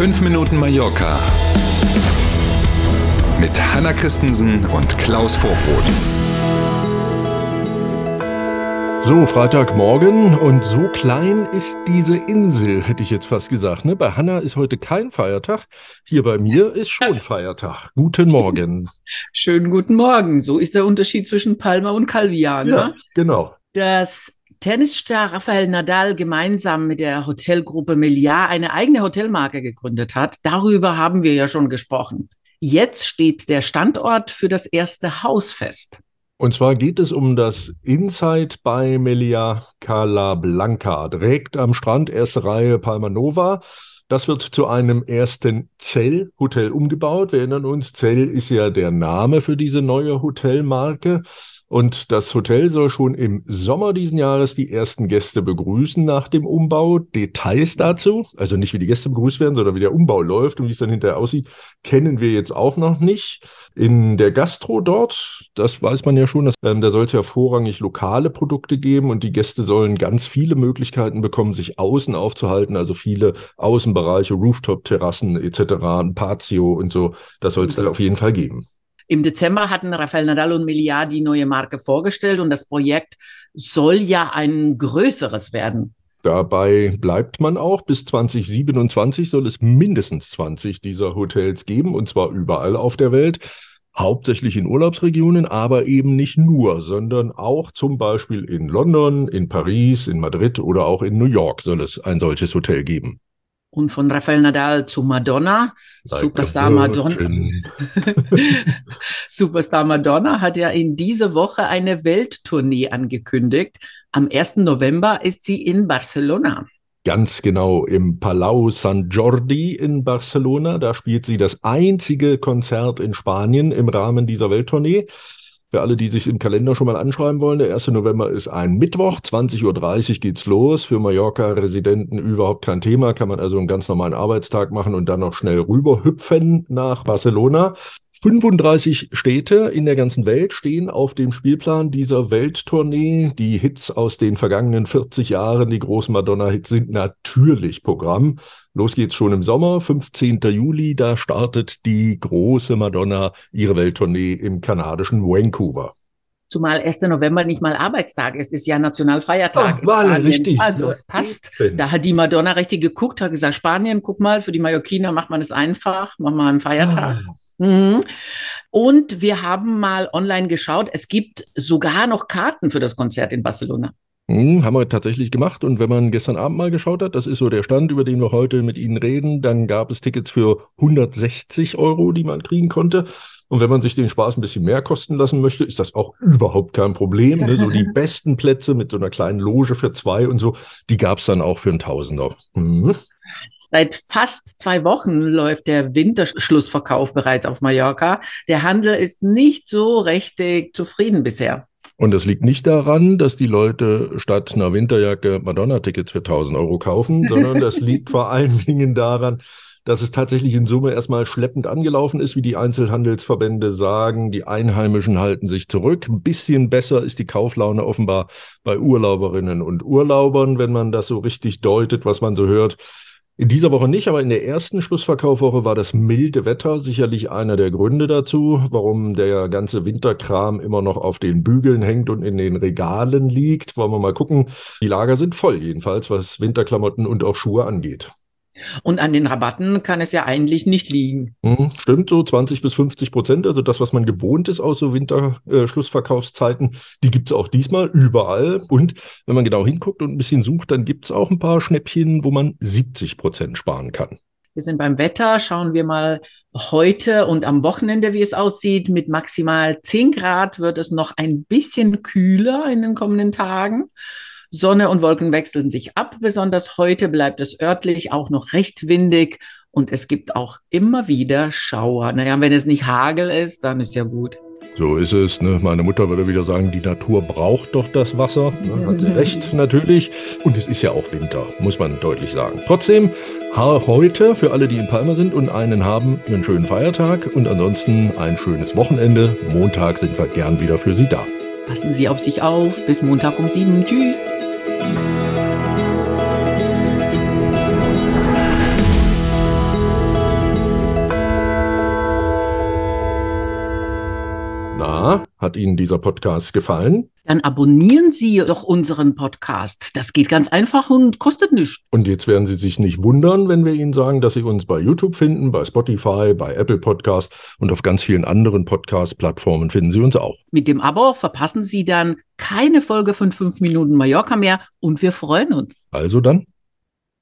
5 Minuten Mallorca mit Hanna Christensen und Klaus Vorbrot. So, Freitagmorgen und so klein ist diese Insel, hätte ich jetzt fast gesagt. Ne? Bei Hanna ist heute kein Feiertag, hier bei mir ist schon Feiertag. Guten Morgen. Schönen guten Morgen. So ist der Unterschied zwischen Palma und Calvian. Ja, Ne? genau. Dass Tennisstar Rafael Nadal gemeinsam mit der Hotelgruppe Meliá eine eigene Hotelmarke gegründet hat, darüber haben wir ja schon gesprochen. Jetzt steht der Standort für das erste Haus fest. Und zwar geht es um das Inside bei Melia Cala Blanca, direkt am Strand, erste Reihe Palma Nova. Das wird zu einem ersten Zell-Hotel umgebaut. Wir erinnern uns, Zell ist ja der Name für diese neue Hotelmarke. Und das Hotel soll schon im Sommer diesen Jahres die ersten Gäste begrüßen nach dem Umbau. Details dazu, also nicht wie die Gäste begrüßt werden, sondern wie der Umbau läuft und wie es dann hinterher aussieht, kennen wir jetzt auch noch nicht. In der Gastro dort, das weiß man ja schon, dass, ähm, da soll es ja vorrangig lokale Produkte geben und die Gäste sollen ganz viele Möglichkeiten bekommen, sich außen aufzuhalten, also viele Außenbereiche, Rooftop-Terrassen etc., ein Patio und so. Das soll es da auf jeden Fall geben. Im Dezember hatten Rafael Nadal und Meliá die neue Marke vorgestellt und das Projekt soll ja ein größeres werden. Dabei bleibt man auch. Bis 2027 soll es mindestens 20 dieser Hotels geben, und zwar überall auf der Welt. Hauptsächlich in Urlaubsregionen, aber eben nicht nur, sondern auch zum Beispiel in London, in Paris, in Madrid oder auch in New York soll es ein solches Hotel geben. Und von Rafael Nadal zu Madonna, Like Superstar Madonna. Superstar Madonna hat ja in dieser Woche eine Welttournee angekündigt. Am 1. November ist sie in Barcelona. Ganz genau im Palau San Jordi in Barcelona. Da spielt sie das einzige Konzert in Spanien im Rahmen dieser Welttournee. Für alle, die sich im Kalender schon mal anschreiben wollen, der 1. November ist ein Mittwoch, 20.30 Uhr geht's los. Für Mallorca-Residenten überhaupt kein Thema, kann man also einen ganz normalen Arbeitstag machen und dann noch schnell rüberhüpfen nach Barcelona. 35 Städte in der ganzen Welt stehen auf dem Spielplan dieser Welttournee. Die Hits aus den vergangenen 40 Jahren, die großen Madonna-Hits, sind natürlich Programm. Los geht's schon im Sommer, 15. Juli, da startet die große Madonna ihre Welttournee im kanadischen Vancouver. Zumal 1. November nicht mal Arbeitstag ist, ist ja Nationalfeiertag. Oh, Spanien. richtig. Also Ja, es passt. Da hat die Madonna richtig geguckt, hat gesagt, Spanien, guck mal, für die Mallorquiner macht man es einfach, machen wir einen Feiertag. Ah. Mhm. Und wir haben mal online geschaut, es gibt sogar noch Karten für das Konzert in Barcelona. Hm, haben wir tatsächlich gemacht. Und wenn man gestern Abend mal geschaut hat, das ist so der Stand, über den wir heute mit Ihnen reden, dann gab es Tickets für 160 Euro, die man kriegen konnte. Und wenn man sich den Spaß ein bisschen mehr kosten lassen möchte, ist das auch überhaupt kein Problem. Ne? So die besten Plätze mit so einer kleinen Loge für zwei und so, die gab es dann auch für einen Tausender. Mhm. Seit fast zwei Wochen läuft der Winterschlussverkauf bereits auf Mallorca. Der Handel ist nicht so richtig zufrieden bisher. Und das liegt nicht daran, dass die Leute statt einer Winterjacke Madonna-Tickets für 1000 Euro kaufen, sondern das liegt vor allen Dingen daran, dass es tatsächlich in Summe erstmal schleppend angelaufen ist, wie die Einzelhandelsverbände sagen. Die Einheimischen halten sich zurück. Ein bisschen besser ist die Kauflaune offenbar bei Urlauberinnen und Urlaubern, wenn man das so richtig deutet, was man so hört. In dieser Woche nicht, aber in der ersten Schlussverkaufwoche war das milde Wetter sicherlich einer der Gründe dazu, warum der ganze Winterkram immer noch auf den Bügeln hängt und in den Regalen liegt. Wollen wir mal gucken. Die Lager sind voll jedenfalls, was Winterklamotten und auch Schuhe angeht. Und an den Rabatten kann es ja eigentlich nicht liegen. Hm, stimmt so, 20 bis 50 Prozent, also das, was man gewohnt ist aus so Winterschlussverkaufszeiten, die gibt's auch diesmal überall. Und wenn man genau hinguckt und ein bisschen sucht, dann gibt's auch ein paar Schnäppchen, wo man 70 Prozent sparen kann. Wir sind beim Wetter. Schauen wir mal heute und am Wochenende, wie es aussieht. Mit maximal 10 Grad wird es noch ein bisschen kühler in den kommenden Tagen. Sonne und Wolken wechseln sich ab. Besonders heute bleibt es örtlich auch noch recht windig und es gibt auch immer wieder Schauer. Naja, wenn es nicht Hagel ist, dann ist ja gut. So ist es. Ne? Meine Mutter würde wieder sagen, die Natur braucht doch das Wasser. Ne? Hat sie recht, natürlich. Und es ist ja auch Winter, muss man deutlich sagen. Trotzdem, heute für alle, die in Palma sind und einen haben, einen schönen Feiertag und ansonsten ein schönes Wochenende. Montag sind wir gern wieder für Sie da. Passen Sie auf sich auf. Bis Montag um sieben. Tschüss. Hat Ihnen dieser Podcast gefallen? Dann abonnieren Sie doch unseren Podcast. Das geht ganz einfach und kostet nichts. Und jetzt werden Sie sich nicht wundern, wenn wir Ihnen sagen, dass Sie uns bei YouTube finden, bei Spotify, bei Apple Podcast und auf ganz vielen anderen Podcast-Plattformen finden Sie uns auch. Mit dem Abo verpassen Sie dann keine Folge von 5 Minuten Mallorca mehr und wir freuen uns. Also dann,